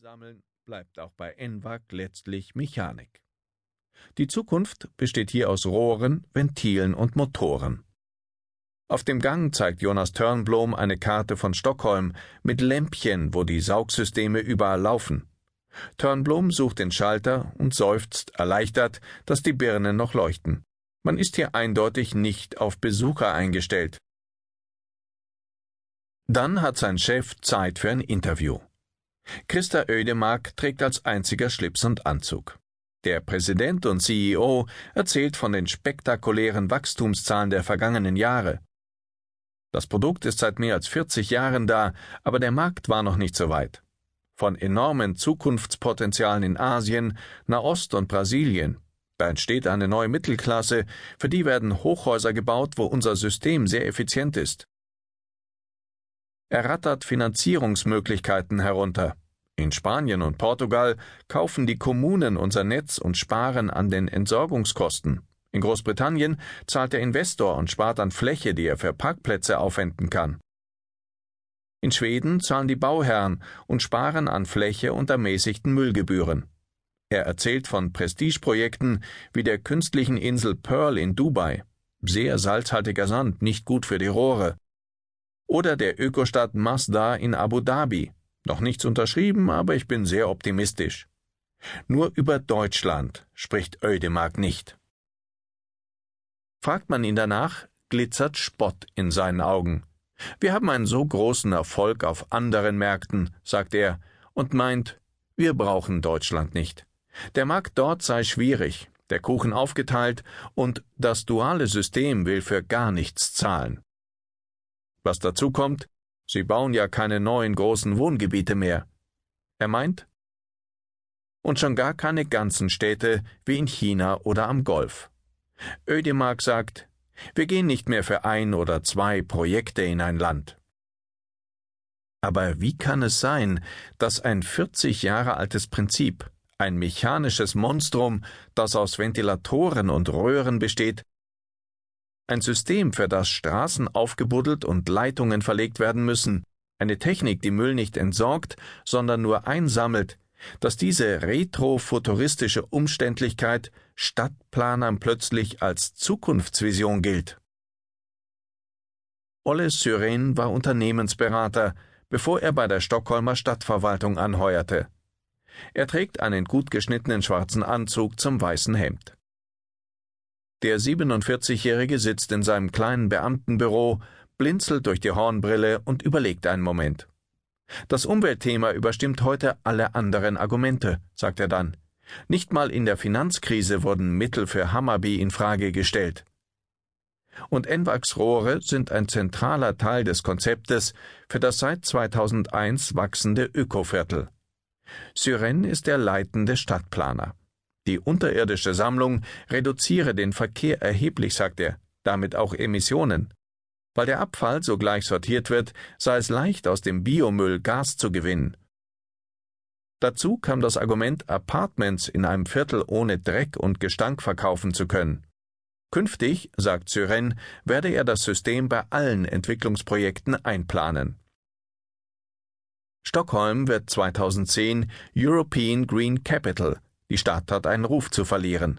Sammeln bleibt auch bei ENWAG letztlich Mechanik. Die Zukunft besteht hier aus Rohren, Ventilen und Motoren. Auf dem Gang zeigt Jonas Törnblom eine Karte von Stockholm mit Lämpchen, wo die Saugsysteme überall laufen. Törnblom sucht den Schalter und seufzt erleichtert, dass die Birnen noch leuchten. Man ist hier eindeutig nicht auf Besucher eingestellt. Dann hat sein Chef Zeit für ein Interview. Christa Ödemark trägt als einziger Schlips und Anzug. Der Präsident und CEO erzählt von den spektakulären Wachstumszahlen der vergangenen Jahre. Das Produkt ist seit mehr als 40 Jahren da, aber der Markt war noch nicht so weit. Von enormen Zukunftspotenzialen in Asien, Nahost und Brasilien. Da entsteht eine neue Mittelklasse, für die werden Hochhäuser gebaut, wo unser System sehr effizient ist. Er rattert Finanzierungsmöglichkeiten herunter. In Spanien und Portugal kaufen die Kommunen unser Netz und sparen an den Entsorgungskosten. In Großbritannien zahlt der Investor und spart an Fläche, die er für Parkplätze aufwenden kann. In Schweden zahlen die Bauherren und sparen an Fläche und ermäßigten Müllgebühren. Er erzählt von Prestigeprojekten wie der künstlichen Insel Pearl in Dubai. Sehr salzhaltiger Sand, nicht gut für die Rohre oder der Ökostadt Masda in Abu Dhabi. Noch nichts unterschrieben, aber ich bin sehr optimistisch. Nur über Deutschland spricht Ödemark nicht. Fragt man ihn danach, glitzert Spott in seinen Augen. Wir haben einen so großen Erfolg auf anderen Märkten, sagt er, und meint, wir brauchen Deutschland nicht. Der Markt dort sei schwierig, der Kuchen aufgeteilt, und das duale System will für gar nichts zahlen. Was dazu kommt, sie bauen ja keine neuen großen Wohngebiete mehr. Er meint, und schon gar keine ganzen Städte wie in China oder am Golf. Ödemark sagt, wir gehen nicht mehr für ein oder zwei Projekte in ein Land. Aber wie kann es sein, dass ein 40 Jahre altes Prinzip, ein mechanisches Monstrum, das aus Ventilatoren und Röhren besteht, ein System, für das Straßen aufgebuddelt und Leitungen verlegt werden müssen, eine Technik, die Müll nicht entsorgt, sondern nur einsammelt, dass diese retrofuturistische Umständlichkeit Stadtplanern plötzlich als Zukunftsvision gilt. Olle Syren war Unternehmensberater, bevor er bei der Stockholmer Stadtverwaltung anheuerte. Er trägt einen gut geschnittenen schwarzen Anzug zum weißen Hemd. Der 47-Jährige sitzt in seinem kleinen Beamtenbüro, blinzelt durch die Hornbrille und überlegt einen Moment. Das Umweltthema überstimmt heute alle anderen Argumente, sagt er dann. Nicht mal in der Finanzkrise wurden Mittel für Hammerby in Frage gestellt. Und NWAX Rohre sind ein zentraler Teil des Konzeptes für das seit 2001 wachsende Ökoviertel. Syren ist der leitende Stadtplaner. Die unterirdische Sammlung reduziere den Verkehr erheblich, sagt er, damit auch Emissionen. Weil der Abfall sogleich sortiert wird, sei es leicht, aus dem Biomüll Gas zu gewinnen. Dazu kam das Argument, Apartments in einem Viertel ohne Dreck und Gestank verkaufen zu können. Künftig, sagt Syren, werde er das System bei allen Entwicklungsprojekten einplanen. Stockholm wird 2010 European Green Capital, die Stadt hat einen Ruf zu verlieren.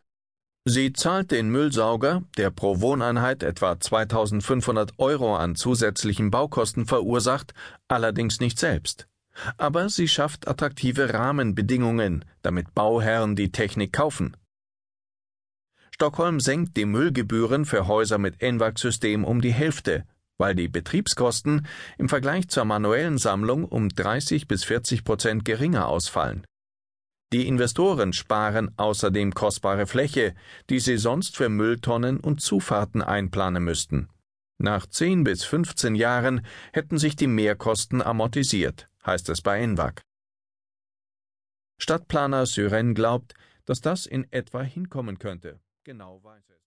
Sie zahlt den Müllsauger, der pro Wohneinheit etwa 2500 Euro an zusätzlichen Baukosten verursacht, allerdings nicht selbst. Aber sie schafft attraktive Rahmenbedingungen, damit Bauherren die Technik kaufen. Stockholm senkt die Müllgebühren für Häuser mit ENWAG-System um die Hälfte, weil die Betriebskosten im Vergleich zur manuellen Sammlung um 30 bis 40 Prozent geringer ausfallen. Die Investoren sparen außerdem kostbare Fläche, die sie sonst für Mülltonnen und Zufahrten einplanen müssten. Nach 10 bis 15 Jahren hätten sich die Mehrkosten amortisiert, heißt es bei ENWAG. Stadtplaner Syren glaubt, dass das in etwa hinkommen könnte. Genau weiß es.